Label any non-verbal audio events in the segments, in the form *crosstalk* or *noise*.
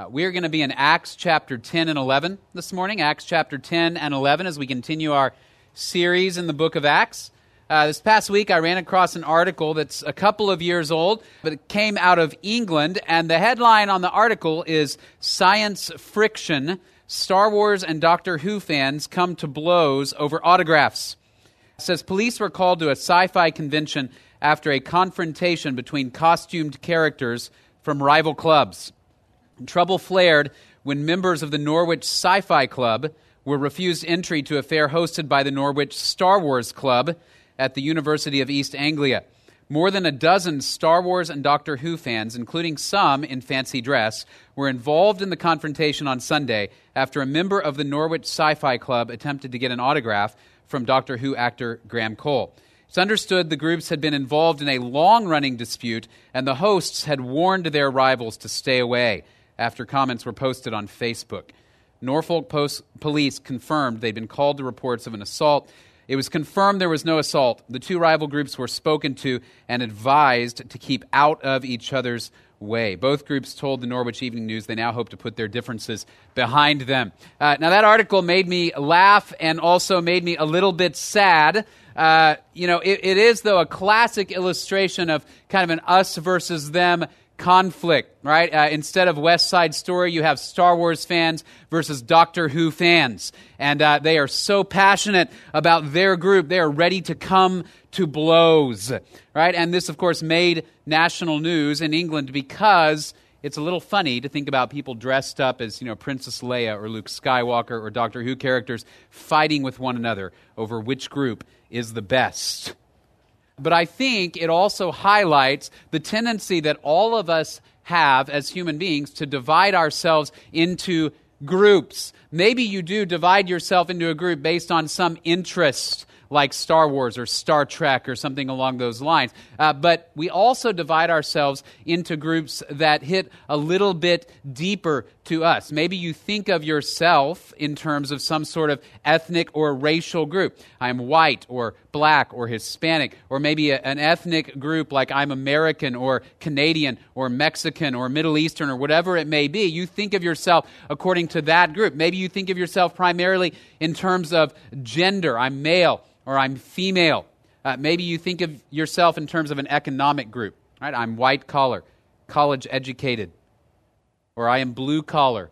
Uh, we're going to be in Acts chapter 10 and 11 this morning. Acts chapter 10 and 11 as we continue our series in the book of Acts. Uh, this past week, I ran across an article that's a couple of years old, but it came out of England, and the headline on the article is Science Friction Star Wars and Doctor Who fans come to blows over autographs. It says police were called to a sci fi convention after a confrontation between costumed characters from rival clubs. Trouble flared when members of the Norwich Sci Fi Club were refused entry to a fair hosted by the Norwich Star Wars Club at the University of East Anglia. More than a dozen Star Wars and Doctor Who fans, including some in fancy dress, were involved in the confrontation on Sunday after a member of the Norwich Sci Fi Club attempted to get an autograph from Doctor Who actor Graham Cole. It's understood the groups had been involved in a long running dispute, and the hosts had warned their rivals to stay away after comments were posted on Facebook. Norfolk Post police confirmed they'd been called to reports of an assault. It was confirmed there was no assault. The two rival groups were spoken to and advised to keep out of each other's way. Both groups told the Norwich Evening News they now hope to put their differences behind them. Uh, now, that article made me laugh and also made me a little bit sad. Uh, you know, it, it is, though, a classic illustration of kind of an us versus them conflict, right? Uh, instead of West Side Story, you have Star Wars fans versus Doctor Who fans. And uh, they are so passionate about their group, they are ready to come to blows, right? And this, of course, made national news in England because it's a little funny to think about people dressed up as, you know, Princess Leia or Luke Skywalker or Doctor Who characters fighting with one another over which group is the best but I think it also highlights the tendency that all of us have as human beings to divide ourselves into groups. Maybe you do divide yourself into a group based on some interest like Star Wars or Star Trek or something along those lines. Uh, but we also divide ourselves into groups that hit a little bit deeper to us. Maybe you think of yourself in terms of some sort of ethnic or racial group. I'm white or black or Hispanic, or maybe a, an ethnic group like I'm American or Canadian or Mexican or Middle Eastern or whatever it may be. You think of yourself according to that group. Maybe you think of yourself primarily in terms of gender. I'm male or I'm female. Uh, maybe you think of yourself in terms of an economic group. Right? I'm white collar, college educated, or I am blue collar,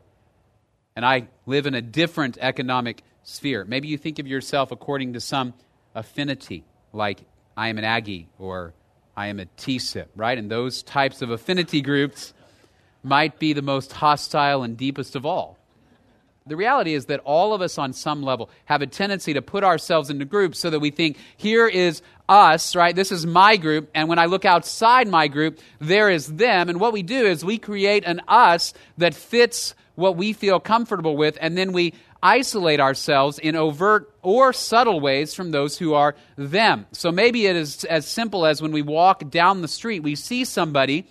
and I live in a different economic sphere. Maybe you think of yourself according to some affinity, like I am an Aggie or I am a TSIP, right? And those types of affinity groups might be the most hostile and deepest of all the reality is that all of us on some level have a tendency to put ourselves into groups so that we think, here is us, right? This is my group. And when I look outside my group, there is them. And what we do is we create an us that fits what we feel comfortable with. And then we isolate ourselves in overt or subtle ways from those who are them. So maybe it is as simple as when we walk down the street, we see somebody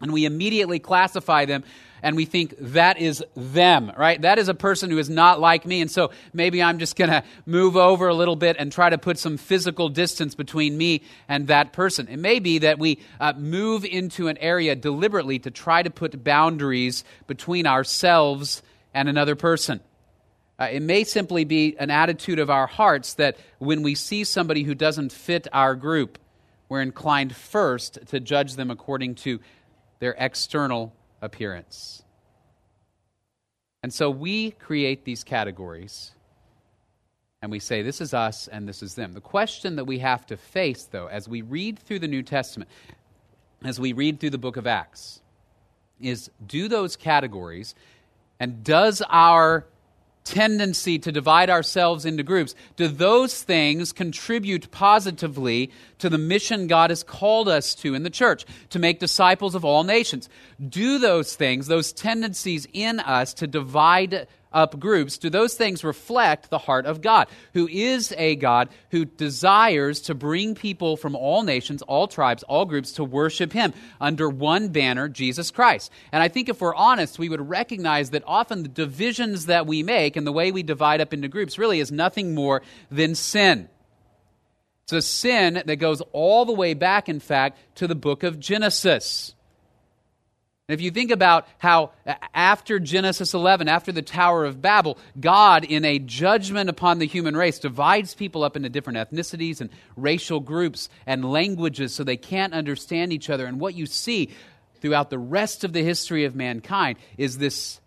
and we immediately classify them and we think that is them, right? That is a person who is not like me. And so maybe I'm just going to move over a little bit and try to put some physical distance between me and that person. It may be that we uh, move into an area deliberately to try to put boundaries between ourselves and another person. Uh, it may simply be an attitude of our hearts that when we see somebody who doesn't fit our group, we're inclined first to judge them according to their external appearance. And so we create these categories and we say, this is us and this is them. The question that we have to face, though, as we read through the New Testament, as we read through the book of Acts, is do those categories and does our tendency to divide ourselves into groups, do those things contribute positively to the mission God has called us to in the church, to make disciples of all nations? Do those things, those tendencies in us to divide up groups, do those things reflect the heart of God, who is a God who desires to bring people from all nations, all tribes, all groups to worship Him under one banner, Jesus Christ? And I think if we're honest, we would recognize that often the divisions that we make and the way we divide up into groups really is nothing more than sin. It's a sin that goes all the way back, in fact, to the book of Genesis. If you think about how uh, after Genesis 11, after the Tower of Babel, God, in a judgment upon the human race, divides people up into different ethnicities and racial groups and languages so they can't understand each other. And what you see throughout the rest of the history of mankind is this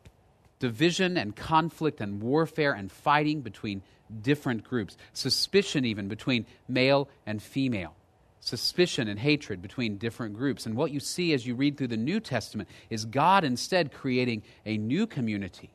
division and conflict and warfare and fighting between different groups, suspicion even between male and female suspicion and hatred between different groups. And what you see as you read through the New Testament is God instead creating a new community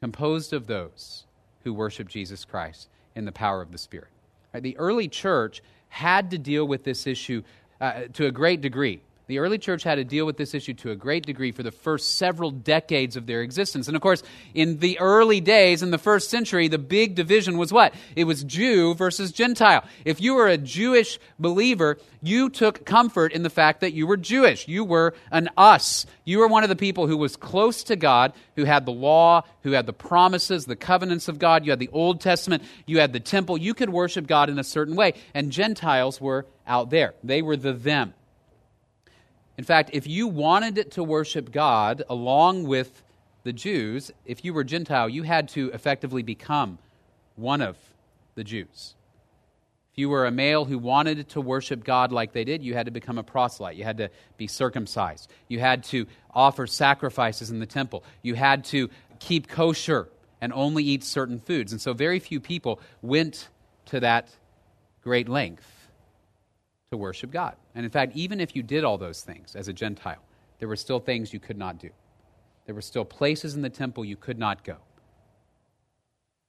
composed of those who worship Jesus Christ in the power of the Spirit. Right? The early church had to deal with this issue uh, to a great degree. The early church had to deal with this issue to a great degree for the first several decades of their existence. And of course, in the early days, in the first century, the big division was what? It was Jew versus Gentile. If you were a Jewish believer, you took comfort in the fact that you were Jewish. You were an us. You were one of the people who was close to God, who had the law, who had the promises, the covenants of God. You had the Old Testament, you had the temple. You could worship God in a certain way. And Gentiles were out there, they were the them. In fact, if you wanted to worship God along with the Jews, if you were Gentile, you had to effectively become one of the Jews. If you were a male who wanted to worship God like they did, you had to become a proselyte. You had to be circumcised. You had to offer sacrifices in the temple. You had to keep kosher and only eat certain foods. And so very few people went to that great length to worship God. And in fact, even if you did all those things as a Gentile, there were still things you could not do. There were still places in the temple you could not go.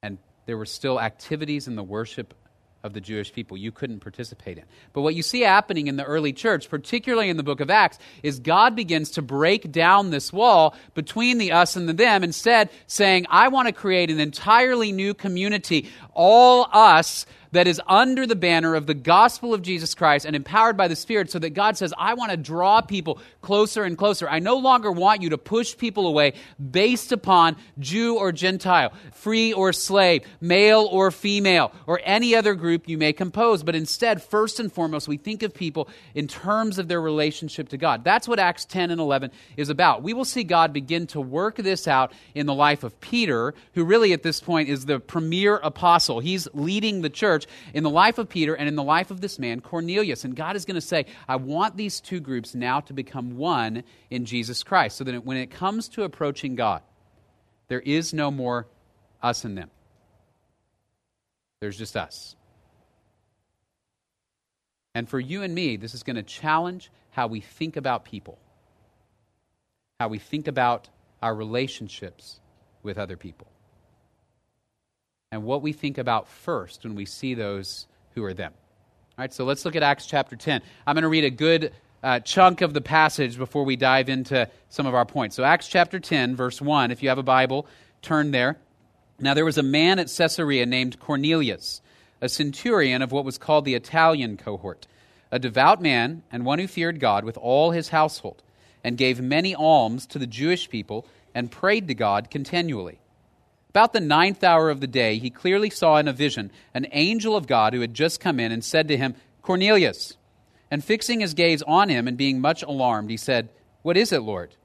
And there were still activities in the worship of the Jewish people you couldn't participate in. But what you see happening in the early church, particularly in the book of Acts, is God begins to break down this wall between the us and the them, instead saying, I want to create an entirely new community, all us that is under the banner of the gospel of Jesus Christ and empowered by the Spirit so that God says, I want to draw people closer and closer. I no longer want you to push people away based upon Jew or Gentile, free or slave, male or female, or any other group you may compose. But instead, first and foremost, we think of people in terms of their relationship to God. That's what Acts 10 and 11 is about. We will see God begin to work this out in the life of Peter, who really at this point is the premier apostle. He's leading the church church, in the life of Peter and in the life of this man, Cornelius. And God is going to say, I want these two groups now to become one in Jesus Christ. So that when it comes to approaching God, there is no more us and them. There's just us. And for you and me, this is going to challenge how we think about people, how we think about our relationships with other people and what we think about first when we see those who are them. All right, so let's look at Acts chapter 10. I'm going to read a good uh, chunk of the passage before we dive into some of our points. So, Acts chapter 10, verse 1, if you have a Bible, turn there. Now, there was a man at Caesarea named Cornelius, a centurion of what was called the Italian cohort, a devout man and one who feared God with all his household, and gave many alms to the Jewish people and prayed to God continually. About the ninth hour of the day, he clearly saw in a vision an angel of God who had just come in and said to him, Cornelius. And fixing his gaze on him and being much alarmed, he said, What is it, Lord?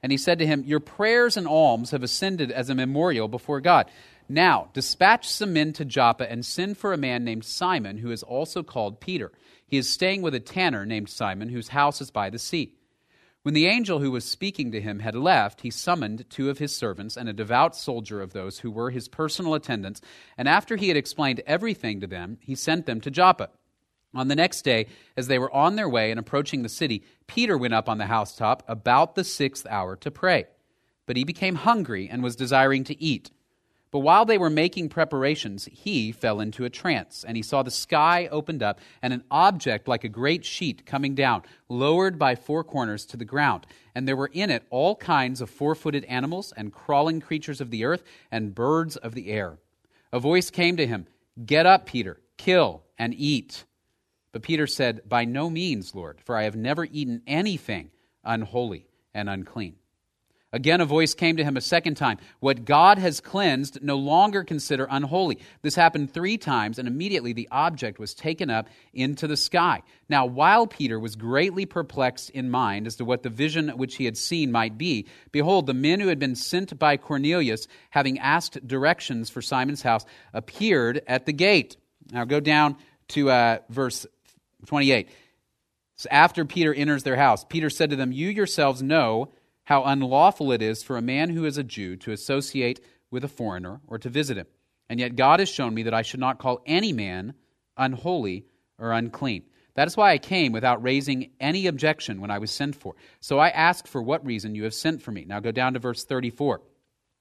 And he said to him, Your prayers and alms have ascended as a memorial before God. Now, dispatch some men to Joppa and send for a man named Simon, who is also called Peter. He is staying with a tanner named Simon, whose house is by the sea. When the angel who was speaking to him had left, he summoned two of his servants and a devout soldier of those who were his personal attendants, and after he had explained everything to them, he sent them to Joppa. On the next day, as they were on their way and approaching the city, Peter went up on the housetop about the sixth hour to pray. But he became hungry and was desiring to eat. But while they were making preparations, he fell into a trance, and he saw the sky opened up, and an object like a great sheet coming down, lowered by four corners to the ground. And there were in it all kinds of four footed animals, and crawling creatures of the earth, and birds of the air. A voice came to him Get up, Peter, kill and eat. But Peter said, By no means, Lord, for I have never eaten anything unholy and unclean. Again, a voice came to him a second time. What God has cleansed, no longer consider unholy. This happened three times, and immediately the object was taken up into the sky. Now, while Peter was greatly perplexed in mind as to what the vision which he had seen might be, behold, the men who had been sent by Cornelius, having asked directions for Simon's house, appeared at the gate. Now, go down to uh, verse 28. So after Peter enters their house, Peter said to them, You yourselves know how unlawful it is for a man who is a Jew to associate with a foreigner or to visit him. And yet God has shown me that I should not call any man unholy or unclean. That is why I came without raising any objection when I was sent for. So I asked for what reason you have sent for me. Now go down to verse 34.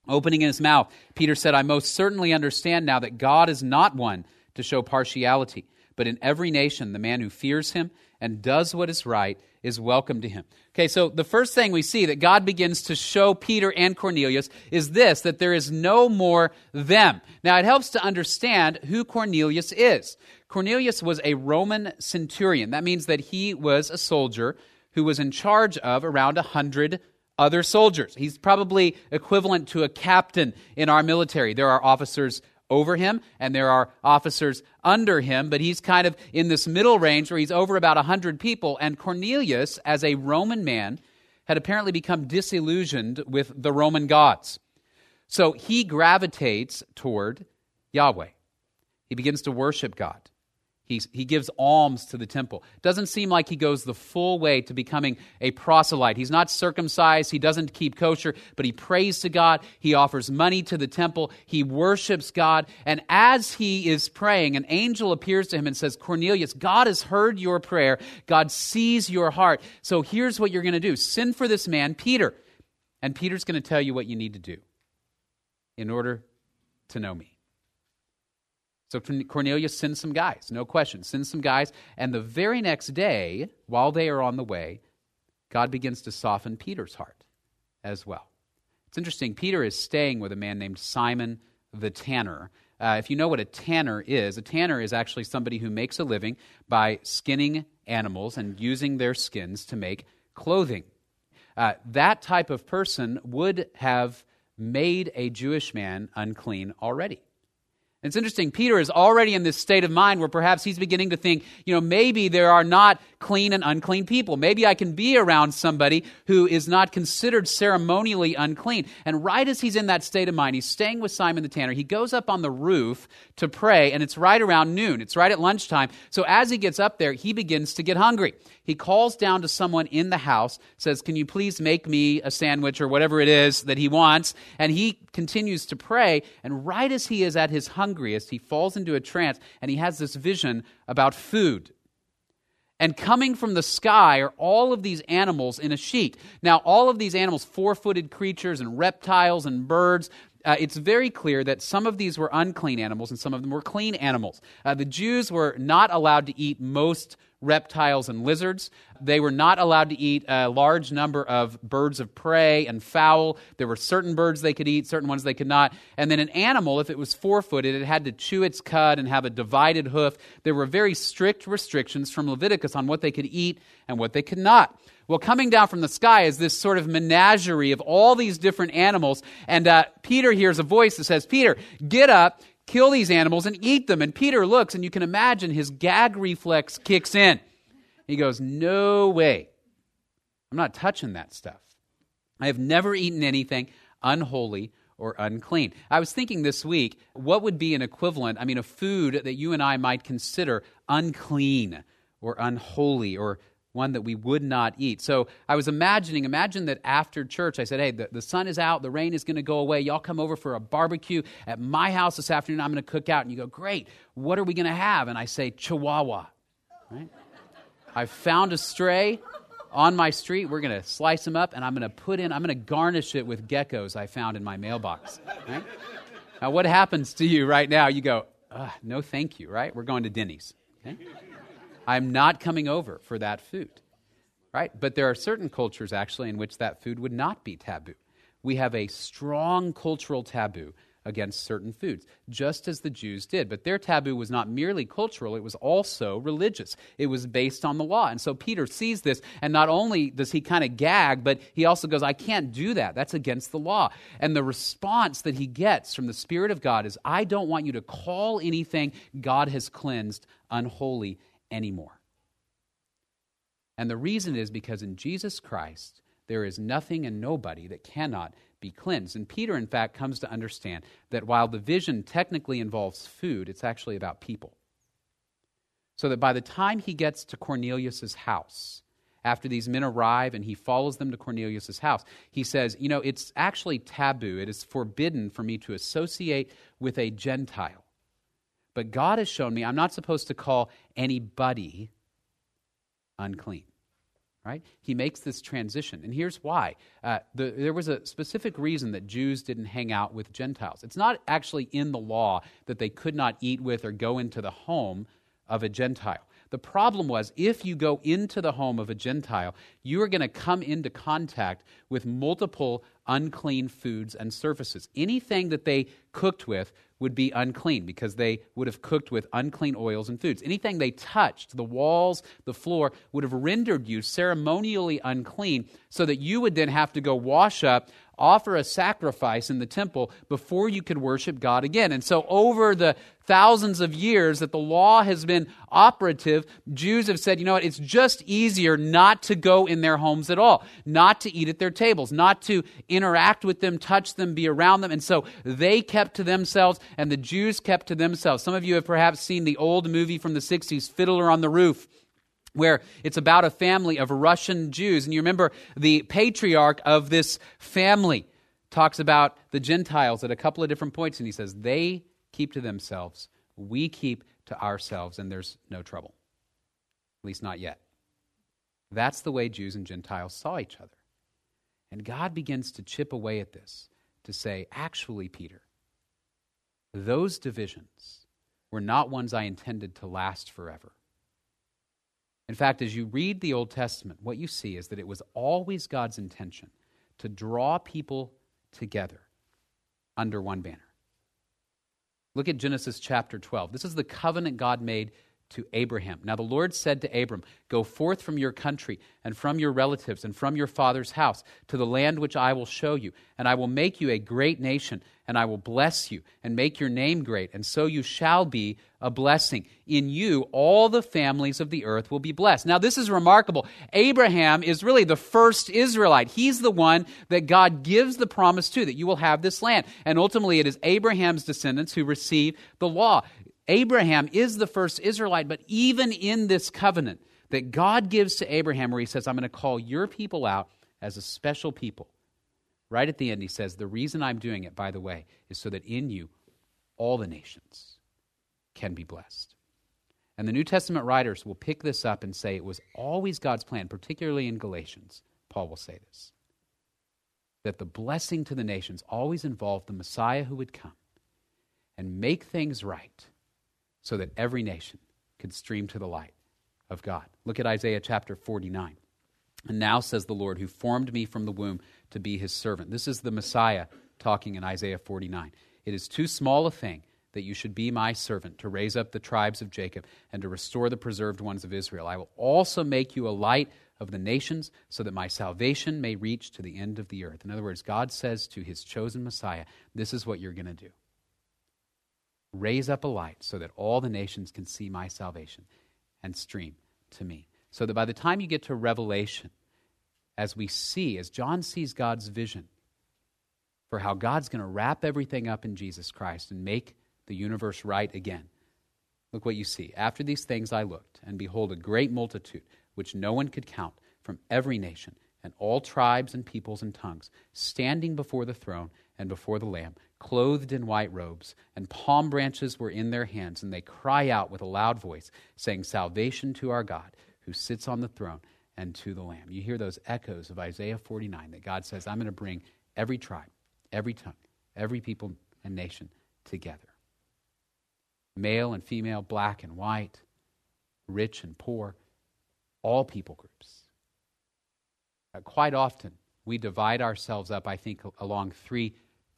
Opening his mouth, Peter said, I most certainly understand now that God is not one to show partiality, but in every nation the man who fears him and does what is right is welcome to him. Okay, so the first thing we see that God begins to show Peter and Cornelius is this that there is no more them. Now, it helps to understand who Cornelius is. Cornelius was a Roman centurion. That means that he was a soldier who was in charge of around a hundred other soldiers. He's probably equivalent to a captain in our military. There are officers over him, and there are officers under him, but he's kind of in this middle range where he's over about 100 people. And Cornelius, as a Roman man, had apparently become disillusioned with the Roman gods. So he gravitates toward Yahweh. He begins to worship God. He's, he gives alms to the temple. Doesn't seem like he goes the full way to becoming a proselyte. He's not circumcised. He doesn't keep kosher, but he prays to God. He offers money to the temple. He worships God. And as he is praying, an angel appears to him and says, Cornelius, God has heard your prayer. God sees your heart. So here's what you're going to do send for this man, Peter. And Peter's going to tell you what you need to do in order to know me. So Cornelius sends some guys, no question, sends some guys. And the very next day, while they are on the way, God begins to soften Peter's heart as well. It's interesting. Peter is staying with a man named Simon the tanner. Uh, if you know what a tanner is, a tanner is actually somebody who makes a living by skinning animals and using their skins to make clothing. Uh, that type of person would have made a Jewish man unclean already. It's interesting. Peter is already in this state of mind where perhaps he's beginning to think, you know, maybe there are not clean and unclean people. Maybe I can be around somebody who is not considered ceremonially unclean. And right as he's in that state of mind, he's staying with Simon the tanner. He goes up on the roof to pray, and it's right around noon. It's right at lunchtime. So as he gets up there, he begins to get hungry. He calls down to someone in the house, says, Can you please make me a sandwich or whatever it is that he wants? And he continues to pray. And right as he is at his hungriest, he falls into a trance and he has this vision about food. And coming from the sky are all of these animals in a sheet. Now, all of these animals, four footed creatures and reptiles and birds, uh, it's very clear that some of these were unclean animals and some of them were clean animals. Uh, the Jews were not allowed to eat most reptiles and lizards. They were not allowed to eat a large number of birds of prey and fowl. There were certain birds they could eat, certain ones they could not. And then an animal, if it was four footed, it had to chew its cud and have a divided hoof. There were very strict restrictions from Leviticus on what they could eat and what they could not. Well, coming down from the sky is this sort of menagerie of all these different animals. And uh, Peter hears a voice that says, Peter, get up, kill these animals and eat them. And Peter looks, and you can imagine his gag reflex kicks in. He goes, No way. I'm not touching that stuff. I have never eaten anything unholy or unclean. I was thinking this week, what would be an equivalent, I mean, a food that you and I might consider unclean or unholy or one that we would not eat. So I was imagining, imagine that after church, I said, hey, the, the sun is out, the rain is going to go away. Y'all come over for a barbecue at my house this afternoon. I'm going to cook out. And you go, great. What are we going to have? And I say, Chihuahua. Right? I found a stray on my street. We're going to slice them up, and I'm going to put in, I'm going to garnish it with geckos I found in my mailbox. Right? Now, what happens to you right now? You go, no, thank you, right? We're going to Denny's. Okay? I'm not coming over for that food. Right? But there are certain cultures actually in which that food would not be taboo. We have a strong cultural taboo against certain foods, just as the Jews did. But their taboo was not merely cultural, it was also religious. It was based on the law. And so Peter sees this, and not only does he kind of gag, but he also goes, I can't do that. That's against the law. And the response that he gets from the Spirit of God is, I don't want you to call anything God has cleansed unholy anymore. And the reason is because in Jesus Christ, there is nothing and nobody that cannot be cleansed. And Peter, in fact, comes to understand that while the vision technically involves food, it's actually about people. So that by the time he gets to Cornelius' house, after these men arrive and he follows them to Cornelius' house, he says, You know, it's actually taboo. It is forbidden for me to associate with a Gentile. But God has shown me I'm not supposed to call anybody unclean right? He makes this transition. And here's why. Uh, the, there was a specific reason that Jews didn't hang out with Gentiles. It's not actually in the law that they could not eat with or go into the home of a Gentile. The problem was if you go into the home of a Gentile, you are going to come into contact with multiple unclean foods and surfaces. Anything that they cooked with would be unclean because they would have cooked with unclean oils and foods. Anything they touched, the walls, the floor, would have rendered you ceremonially unclean so that you would then have to go wash up offer a sacrifice in the temple before you could worship God again. And so, over the thousands of years that the law has been operative, Jews have said, you know what, it's just easier not to go in their homes at all, not to eat at their tables, not to interact with them, touch them, be around them. And so they kept to themselves, and the Jews kept to themselves. Some of you have perhaps seen the old movie from the 60s, Fiddler on the Roof where it's about a family of Russian Jews. And you remember the patriarch of this family talks about the Gentiles at a couple of different points, and he says, They keep to themselves, we keep to ourselves, and there's no trouble. At least not yet. That's the way Jews and Gentiles saw each other. And God begins to chip away at this to say, Actually, Peter, those divisions were not ones I intended to last forever. In fact, as you read the Old Testament, what you see is that it was always God's intention to draw people together under one banner. Look at Genesis chapter 12. This is the covenant God made to Abraham. Now the Lord said to Abram, Go forth from your country and from your relatives and from your father's house to the land which I will show you, and I will make you a great nation, and I will bless you and make your name great, and so you shall be a blessing. In you, all the families of the earth will be blessed. Now, this is remarkable. Abraham is really the first Israelite. He's the one that God gives the promise to, that you will have this land. And ultimately, it is Abraham's descendants who receive the law. Abraham is the first Israelite, but even in this covenant that God gives to Abraham, where he says, I'm going to call your people out as a special people, right at the end, he says, The reason I'm doing it, by the way, is so that in you all the nations can be blessed. And the New Testament writers will pick this up and say it was always God's plan, particularly in Galatians. Paul will say this that the blessing to the nations always involved the Messiah who would come and make things right so that every nation could stream to the light of God. Look at Isaiah chapter 49. And now says the Lord, who formed me from the womb to be his servant. This is the Messiah talking in Isaiah 49. It is too small a thing that you should be my servant to raise up the tribes of Jacob and to restore the preserved ones of Israel. I will also make you a light of the nations so that my salvation may reach to the end of the earth. In other words, God says to his chosen Messiah, This is what you're going to do raise up a light so that all the nations can see my salvation and stream to me. So that by the time you get to Revelation, as we see, as John sees God's vision for how God's going to wrap everything up in Jesus Christ and make the universe right again, look what you see. After these things I looked, and behold, a great multitude, which no one could count, from every nation and all tribes and peoples and tongues, standing before the throne and before the Lamb clothed in white robes, and palm branches were in their hands, and they cry out with a loud voice, saying, Salvation to our God, who sits on the throne, and to the Lamb. You hear those echoes of Isaiah 49 that God says, I'm going to bring every tribe, every tongue, every people and nation together. Male and female, black and white, rich and poor, all people groups. Uh, quite often, we divide ourselves up, I think, along three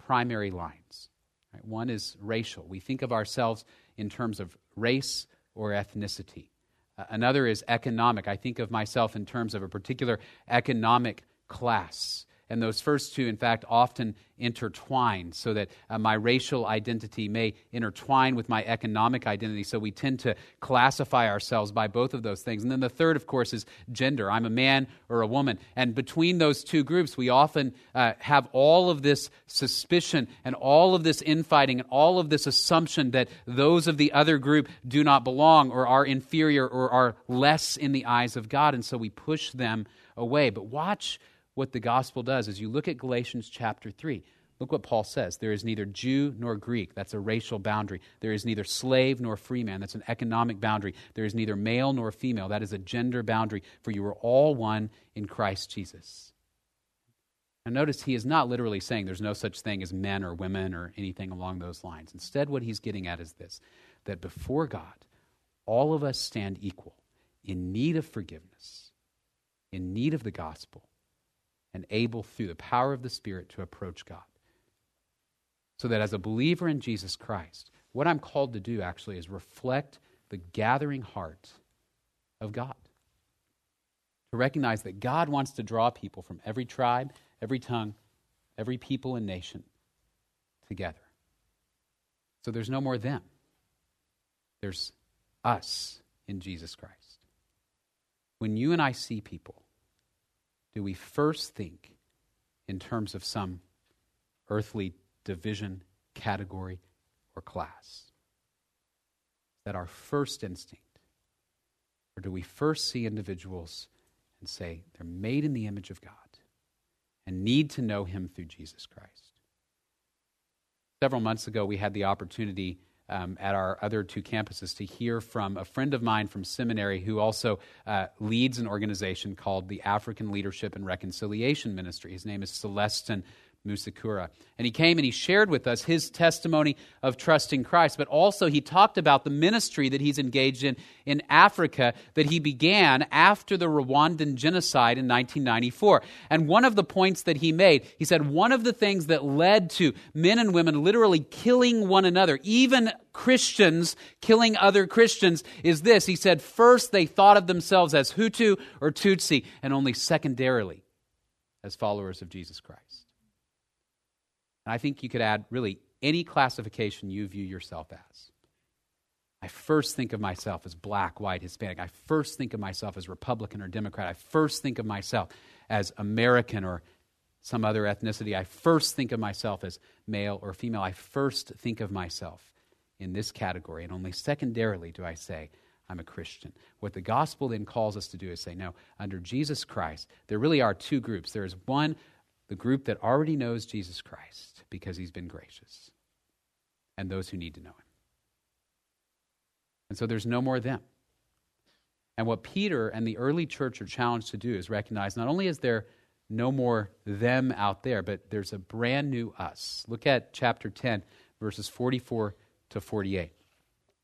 primary lines. Right? One is racial. We think of ourselves in terms of race or ethnicity. Uh, another is economic. I think of myself in terms of a particular economic class. And those first two, in fact, often intertwine so that uh, my racial identity may intertwine with my economic identity. So we tend to classify ourselves by both of those things. And then the third, of course, is gender. I'm a man or a woman. And between those two groups, we often uh, have all of this suspicion and all of this infighting and all of this assumption that those of the other group do not belong or are inferior or are less in the eyes of God. And so we push them away. But watch what the gospel does is you look at Galatians chapter 3. Look what Paul says. There is neither Jew nor Greek. That's a racial boundary. There is neither slave nor free man. That's an economic boundary. There is neither male nor female. That is a gender boundary. For you are all one in Christ Jesus. Now, notice he is not literally saying there's no such thing as men or women or anything along those lines. Instead, what he's getting at is this that before God, all of us stand equal, in need of forgiveness, in need of the gospel, and able through the power of the Spirit to approach God. So that as a believer in Jesus Christ, what I'm called to do actually is reflect the gathering heart of God. To recognize that God wants to draw people from every tribe, every tongue, every people and nation together. So there's no more them. There's us in Jesus Christ. When you and I see people, do we first think in terms of some earthly division, category, or class? Is that our first instinct? Or do we first see individuals and say they're made in the image of God and need to know Him through Jesus Christ? Several months ago, we had the opportunity um, at our other two campuses to hear from a friend of mine from seminary who also uh, leads an organization called the African Leadership and Reconciliation Ministry. His name is Celestin Musekura. And he came and he shared with us his testimony of trusting Christ, but also he talked about the ministry that he's engaged in in Africa that he began after the Rwandan genocide in 1994. And one of the points that he made, he said, one of the things that led to men and women literally killing one another, even Christians killing other Christians, is this. He said, first they thought of themselves as Hutu or Tutsi, and only secondarily as followers of Jesus Christ. And I think you could add really any classification you view yourself as. I first think of myself as black, white, Hispanic. I first think of myself as Republican or Democrat. I first think of myself as American or some other ethnicity. I first think of myself as male or female. I first think of myself in this category. And only secondarily do I say, I'm a Christian. What the gospel then calls us to do is say, no, under Jesus Christ, there really are two groups. There is one, the group that already knows Jesus Christ because he's been gracious, and those who need to know him. And so there's no more them. And what Peter and the early church are challenged to do is recognize not only is there no more them out there, but there's a brand new us. Look at chapter 10, verses 44 to 48.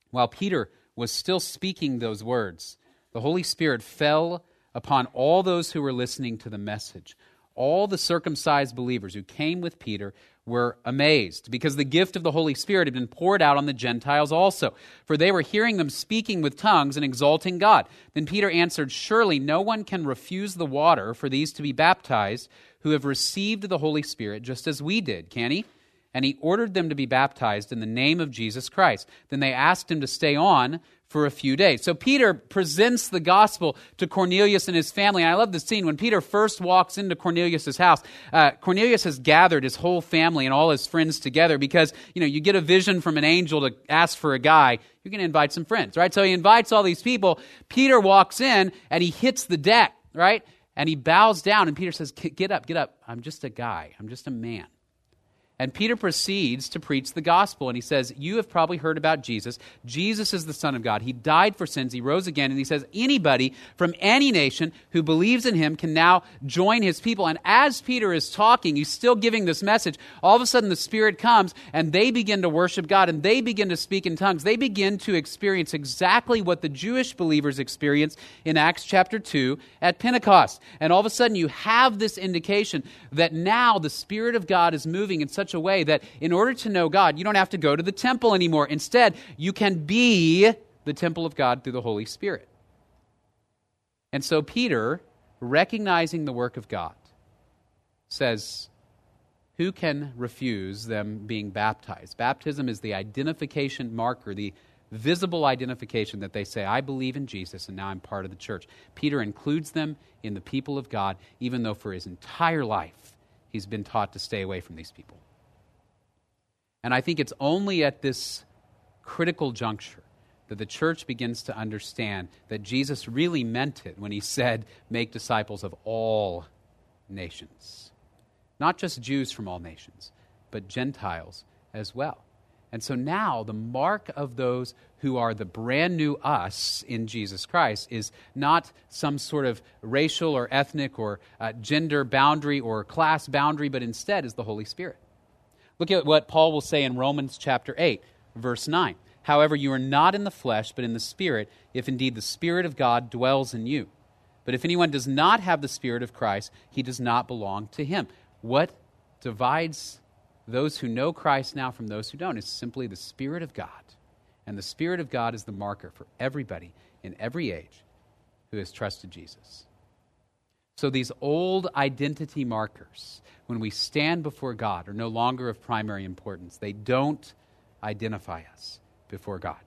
While Peter was still speaking those words, the Holy Spirit fell upon all those who were listening to the message. All the circumcised believers who came with Peter were amazed because the gift of the Holy Spirit had been poured out on the Gentiles also, for they were hearing them speaking with tongues and exalting God. Then Peter answered, Surely no one can refuse the water for these to be baptized who have received the Holy Spirit just as we did, can he? And he ordered them to be baptized in the name of Jesus Christ. Then they asked him to stay on for a few days. So Peter presents the gospel to Cornelius and his family. And I love the scene when Peter first walks into Cornelius's house. Uh, Cornelius has gathered his whole family and all his friends together because you know you get a vision from an angel to ask for a guy. You're going to invite some friends, right? So he invites all these people. Peter walks in and he hits the deck, right? And he bows down and Peter says, "Get up, get up. I'm just a guy. I'm just a man." And Peter proceeds to preach the gospel. And he says, You have probably heard about Jesus. Jesus is the Son of God. He died for sins. He rose again. And he says, Anybody from any nation who believes in him can now join his people. And as Peter is talking, he's still giving this message. All of a sudden, the Spirit comes and they begin to worship God and they begin to speak in tongues. They begin to experience exactly what the Jewish believers experienced in Acts chapter 2 at Pentecost. And all of a sudden, you have this indication that now the Spirit of God is moving in such such a way that in order to know God, you don't have to go to the temple anymore. Instead, you can be the temple of God through the Holy Spirit. And so Peter, recognizing the work of God, says, Who can refuse them being baptized? Baptism is the identification marker, the visible identification that they say, I believe in Jesus and now I'm part of the church. Peter includes them in the people of God, even though for his entire life he's been taught to stay away from these people. And I think it's only at this critical juncture that the church begins to understand that Jesus really meant it when he said, Make disciples of all nations. Not just Jews from all nations, but Gentiles as well. And so now the mark of those who are the brand new us in Jesus Christ is not some sort of racial or ethnic or uh, gender boundary or class boundary, but instead is the Holy Spirit. Look at what Paul will say in Romans chapter 8, verse 9. However, you are not in the flesh, but in the Spirit, if indeed the Spirit of God dwells in you. But if anyone does not have the Spirit of Christ, he does not belong to him. What divides those who know Christ now from those who don't is simply the Spirit of God. And the Spirit of God is the marker for everybody in every age who has trusted Jesus. So these old identity markers, when we stand before God, are no longer of primary importance. They don't identify us before God.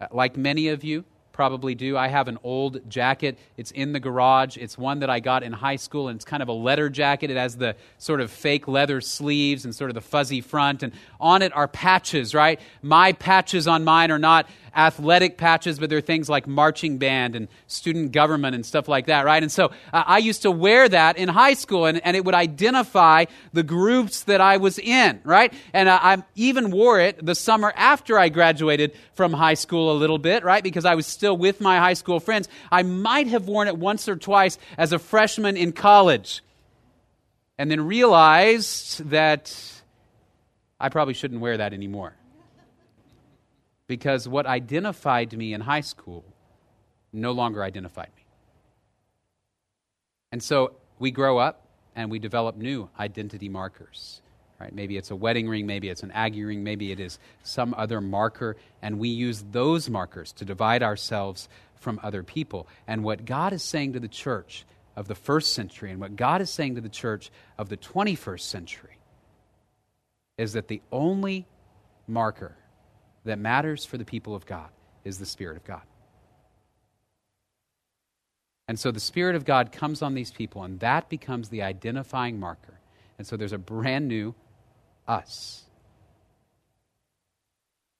Uh, like many of you, probably do. I have an old jacket. It's in the garage. It's one that I got in high school, and it's kind of a leather jacket. It has the sort of fake leather sleeves and sort of the fuzzy front. And on it are patches, right? My patches on mine are not athletic patches, but they're things like marching band and student government and stuff like that, right? And so uh, I used to wear that in high school, and, and it would identify the groups that I was in, right? And uh, I even wore it the summer after I graduated from high school a little bit, right? Because I was still with my high school friends. I might have worn it once or twice as a freshman in college, and then realized that I probably shouldn't wear that anymore because what identified me in high school no longer identified me. And so we grow up and we develop new identity markers. Right? Maybe it's a wedding ring, maybe it's an Aggie ring, maybe it is some other marker, and we use those markers to divide ourselves from other people. And what God is saying to the church of the first century and what God is saying to the church of the 21st century is that the only marker that matters for the people of God is the Spirit of God. And so the Spirit of God comes on these people, and that becomes the identifying marker. And so there's a brand new us.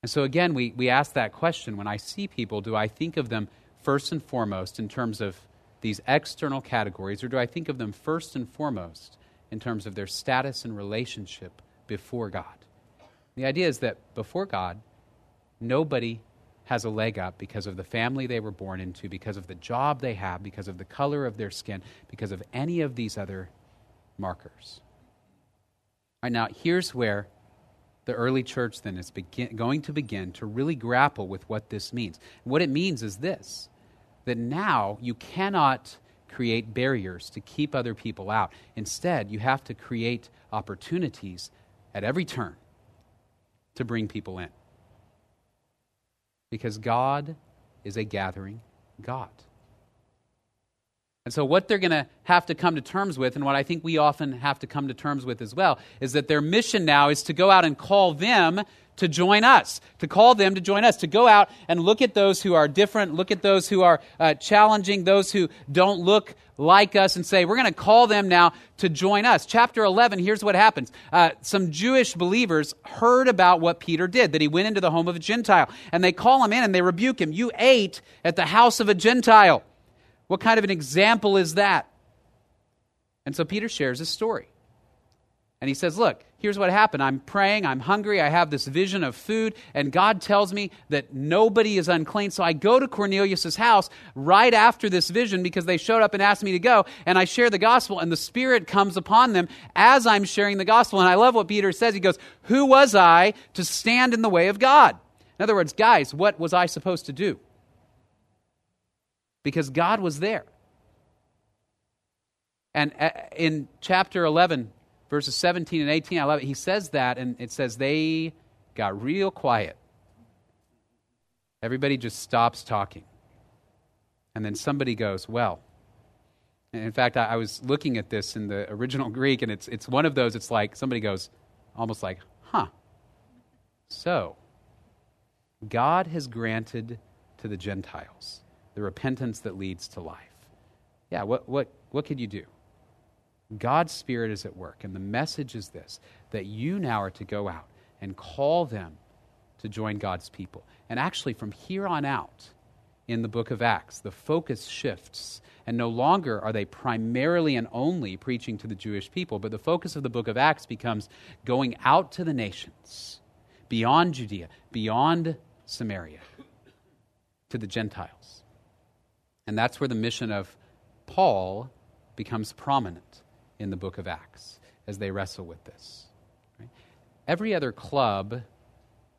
And so again, we, we ask that question when I see people, do I think of them first and foremost in terms of these external categories, or do I think of them first and foremost in terms of their status and relationship before God? The idea is that before God, nobody has a leg up because of the family they were born into, because of the job they have, because of the color of their skin, because of any of these other markers. All right, now, here's where the early church then is begin, going to begin to really grapple with what this means. What it means is this that now you cannot create barriers to keep other people out. Instead, you have to create opportunities at every turn to bring people in because God is a gathering God. And so, what they're going to have to come to terms with, and what I think we often have to come to terms with as well, is that their mission now is to go out and call them to join us, to call them to join us, to go out and look at those who are different, look at those who are uh, challenging, those who don't look like us, and say, we're going to call them now to join us. Chapter 11, here's what happens. Uh, some Jewish believers heard about what Peter did, that he went into the home of a Gentile, and they call him in and they rebuke him. You ate at the house of a Gentile. What kind of an example is that? And so Peter shares his story. And he says, Look, here's what happened. I'm praying, I'm hungry, I have this vision of food, and God tells me that nobody is unclean. So I go to Cornelius' house right after this vision because they showed up and asked me to go, and I share the gospel, and the Spirit comes upon them as I'm sharing the gospel. And I love what Peter says. He goes, Who was I to stand in the way of God? In other words, guys, what was I supposed to do? Because God was there. And uh, in chapter 11, verses 17 and 18. I love it. He says that, and it says they got real quiet. Everybody just stops talking. And then somebody goes, Well, in fact, I, I, was looking at this in the original Greek, and it's, it's one of those, it's like somebody goes, almost like, Huh. So, God has granted to the Gentiles the repentance that leads to life. Yeah, what, what, what could you do? God's Spirit is at work, and the message is this that you now are to go out and call them to join God's people. And actually, from here on out in the book of Acts, the focus shifts, and no longer are they primarily and only preaching to the Jewish people, but the focus of the book of Acts becomes going out to the nations, beyond Judea, beyond Samaria, to the Gentiles. And that's where the mission of Paul becomes prominent in the book of Acts as they wrestle with this. Every other club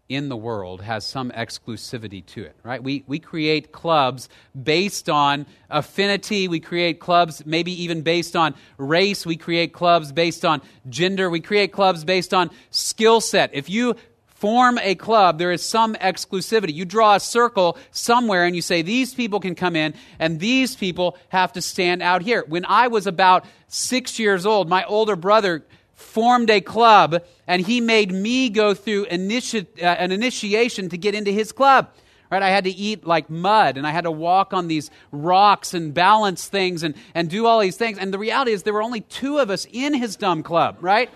in the world has some exclusivity to it, right? We, we create clubs based on affinity. We create clubs maybe even based on race. We create clubs based on gender. We create clubs based on skill set. If you form a club, there is some exclusivity. You draw a circle somewhere and you say, these people can come in and these people have to stand out here. When I was about six years old, my older brother formed a club and he made me go through initi- uh, an initiation to get into his club. Right? I had to eat like mud and I had to walk on these rocks and balance things and, and do all these things. And the reality is there were only two of us in his dumb club, right?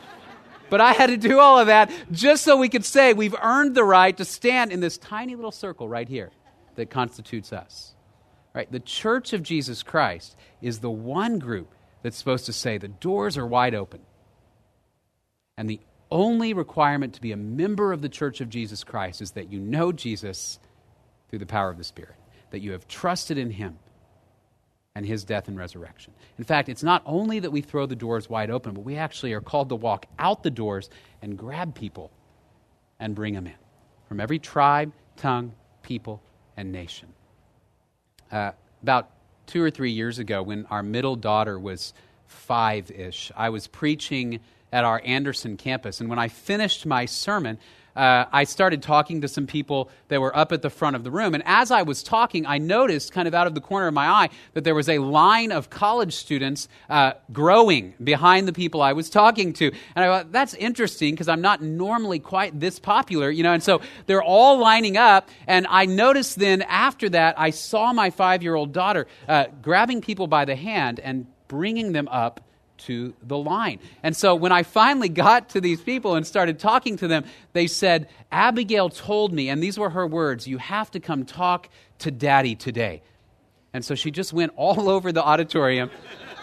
But I had to do all of that just so we could say we've earned the right to stand in this tiny little circle right here that constitutes us. Right? The church of Jesus Christ is the one group that's supposed to say the doors are wide open. And the only requirement to be a member of the church of Jesus Christ is that you know Jesus through the power of the Spirit, that you have trusted in him and his death and resurrection. In fact, it's not only that we throw the doors wide open, but we actually are called to walk out the doors and grab people and bring them in from every tribe, tongue, people, and nation. Uh, about two or three years ago, when our middle daughter was five ish, I was preaching at our Anderson campus. And when I finished my sermon, uh, I started talking to some people that were up at the front of the room. And as I was talking, I noticed, kind of out of the corner of my eye, that there was a line of college students uh, growing behind the people I was talking to. And I thought, that's interesting because I'm not normally quite this popular, you know. And so they're all lining up. And I noticed then after that, I saw my five year old daughter uh, grabbing people by the hand and bringing them up to the line. And so when I finally *laughs* got to these people and started talking to them, they said, Abigail told me, and these were her words, you have to come talk to daddy today. And so she just went *laughs* all over the auditorium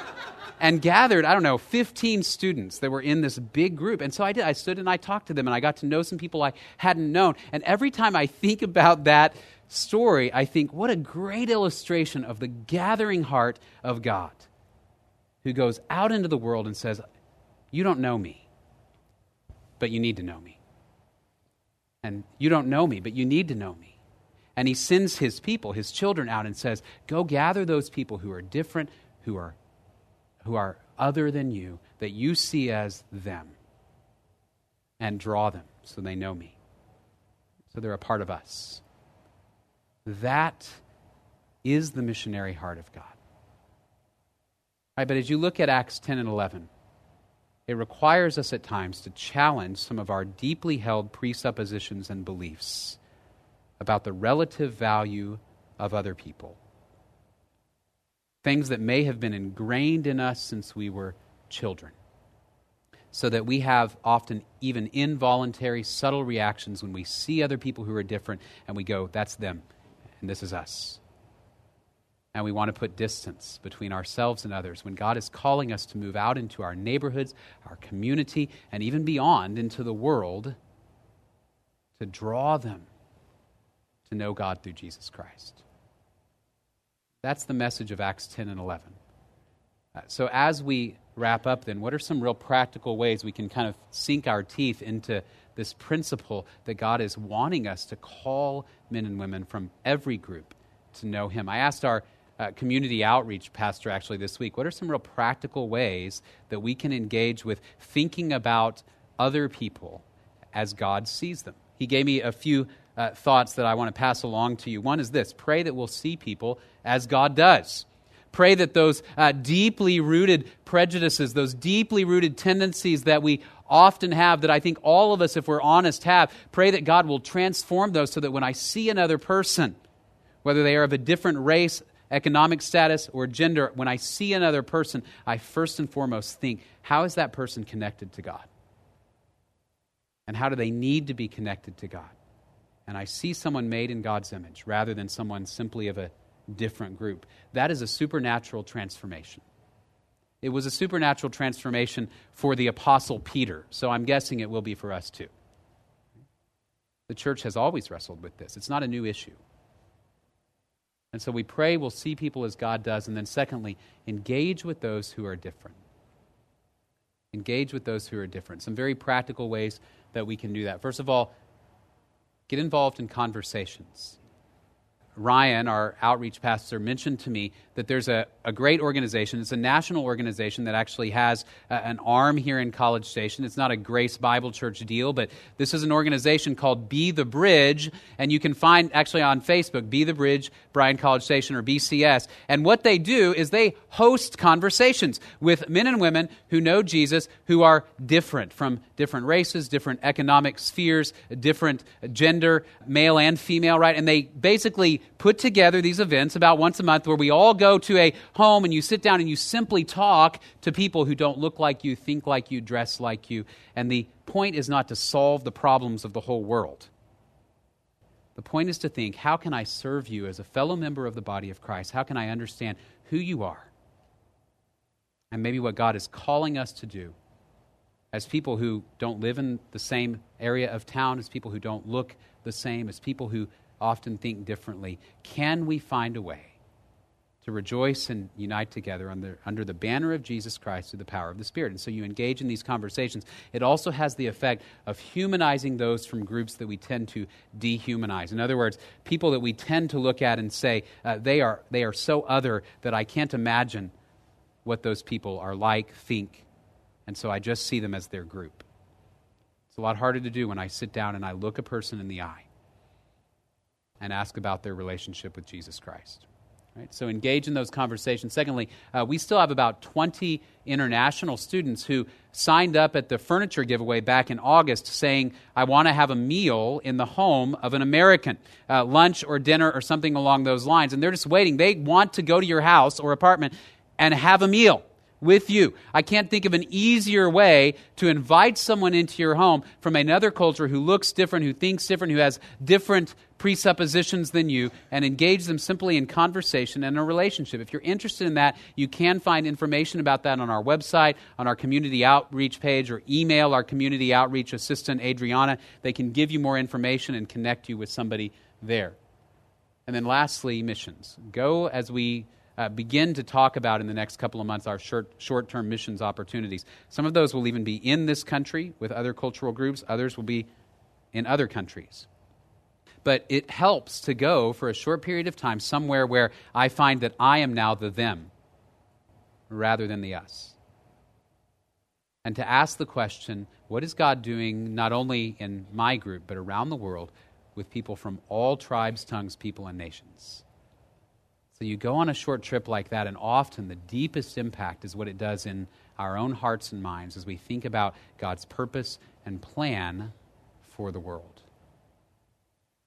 *laughs* and gathered, I don't know, 15 students that were in this big group. And so I did. I stood and I talked to them and I got to know some people I hadn't known. And every time I think about that story, I think, what a great illustration of the gathering heart of God who goes out into the world and says, You don't know me, but you need to know me. And you don't know me, but you need to know me. And he sends his people, his children, out and says, Go gather those people who are different, who are, who are other than you, that you see as them, and draw them so they know me. So they're a part of us. That is the missionary heart of God. Right, but as you look at Acts 10 and 11, it requires us at times to challenge some of our deeply held presuppositions and beliefs about the relative value of other people. Things that may have been ingrained in us since we were children. So that we have often even involuntary, subtle reactions when we see other people who are different and we go, that's them, and this is us and we want to put distance between ourselves and others when God is calling us to move out into our neighborhoods, our community, and even beyond into the world to draw them to know God through Jesus Christ. That's the message of Acts 10 and 11. Uh, so, as we wrap up, then, what are some real practical ways we can kind of sink our teeth into this principle that God is wanting us to call men and women from every group to know Him? I asked our uh, community outreach pastor actually this week. What are some real practical ways that we can engage with thinking about other people as God sees them? He gave me a few uh, thoughts that I want to pass along to you. One is this pray that we'll see people as God does. Pray that those uh, deeply rooted prejudices, those deeply rooted tendencies that we often have, that I think all of us, if we're honest, have, pray that God will transform those so that when I see another person, whether they are of a different race, economic status, or gender, when I see another person, I first and foremost think, how is that person connected to God? And how do they need to be connected to God? And I see someone made in God's image rather than someone simply of a different group. That is a supernatural transformation. It was a supernatural transformation for the Apostle Peter, so I'm guessing it will be for us too. The church has always wrestled with this, it's not a new issue. And so we pray we'll see people as God does. And then, secondly, engage with those who are different. Engage with those who are different. Some very practical ways that we can do that. First of all, get involved in conversations. Ryan, our outreach pastor, mentioned to me that there's a, a great organization. It's a national organization that actually has a, an arm here in College Station. It's not a Grace Bible Church deal, but this is an organization called Be the Bridge, and you can find actually on Facebook, Be the Bridge, Bryan College Station, or BCS. And what they do is they host conversations with men and women who know Jesus who are different from different races, different economic spheres, different gender, male and female, right? And they basically put together these events about once a month where we all go to a home and you sit down and you simply talk to people who don't look like you, think like you, dress like you. And the point is not to solve the problems of the whole world. The point is to think how can I serve you as a fellow member of the body of Christ? How can I understand who you are? And maybe what God is calling us to do as people who don't live in the same area of town, as people who don't look the same, as people who often think differently. Can we find a way to rejoice and unite together under, under the banner of Jesus Christ through the power of the Spirit? And so you engage in these conversations. It also has the effect of humanizing those from groups that we tend to dehumanize. In other words, people that we tend to look at and say, uh, they, are, they are so other that I can't imagine what those people are like, think, and so I just see them as their group. It's a lot harder to do when I sit down and I look a person in the eye and ask about their relationship with Jesus Christ. Right? So engage in those conversations. Secondly, uh, we still have about 20 international students who signed up at the furniture giveaway back in August saying, I want to have a meal in the home of an American, uh, lunch or dinner or something along those lines. And they're just waiting. They want to go to your house or apartment and have a meal with you. I can't think of an easier way to invite someone into your home from another culture who looks different, who thinks different, who has different presuppositions than you, and engage them simply in conversation and a relationship. If you're interested in that, you can find information about that on our website, on our community outreach page, or email our community outreach assistant, Adriana. They can give you more information and connect you with somebody there. And then lastly, missions. Go as we uh, begin to talk about in the next couple of months our short term missions opportunities. Some of those will even be in this country with other cultural groups, others will be in other countries. But it helps to go for a short period of time somewhere where I find that I am now the them rather than the us. And to ask the question what is God doing not only in my group, but around the world with people from all tribes, tongues, people, and nations? So you go on a short trip like that, and often the deepest impact is what it does in our own hearts and minds as we think about God's purpose and plan for the world.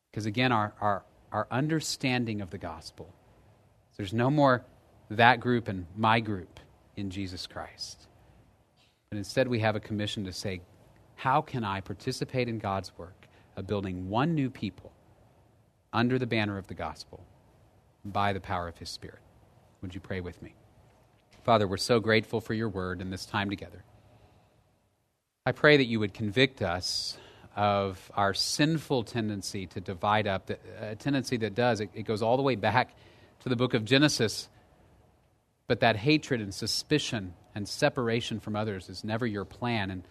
Because again, our, our, our understanding of the gospel, there's no more that group and my group in Jesus Christ. But instead, we have a commission to say, how can I participate in God's work of building one new people under the banner of the gospel? By the power of His Spirit. Would you pray with me? Father, we're so grateful for your word and this time together. I pray that you would convict us of our sinful tendency to divide up, a tendency that does, it, goes all the way back to the book of Genesis. But that hatred and suspicion and separation from others is never your plan. And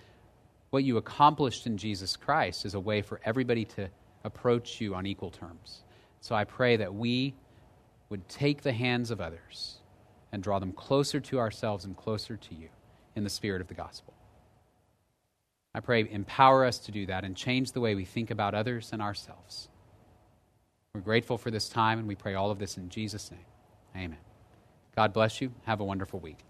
what you accomplished in Jesus Christ is a way for everybody to approach you on equal terms. So I pray that we would take the hands of others and draw them closer to ourselves and closer to you in the spirit of the gospel. I pray, empower us to do that and change the way we think about others and ourselves. We're grateful for this time, and we pray all of this in Jesus' name. Amen. God bless you. Have a wonderful week.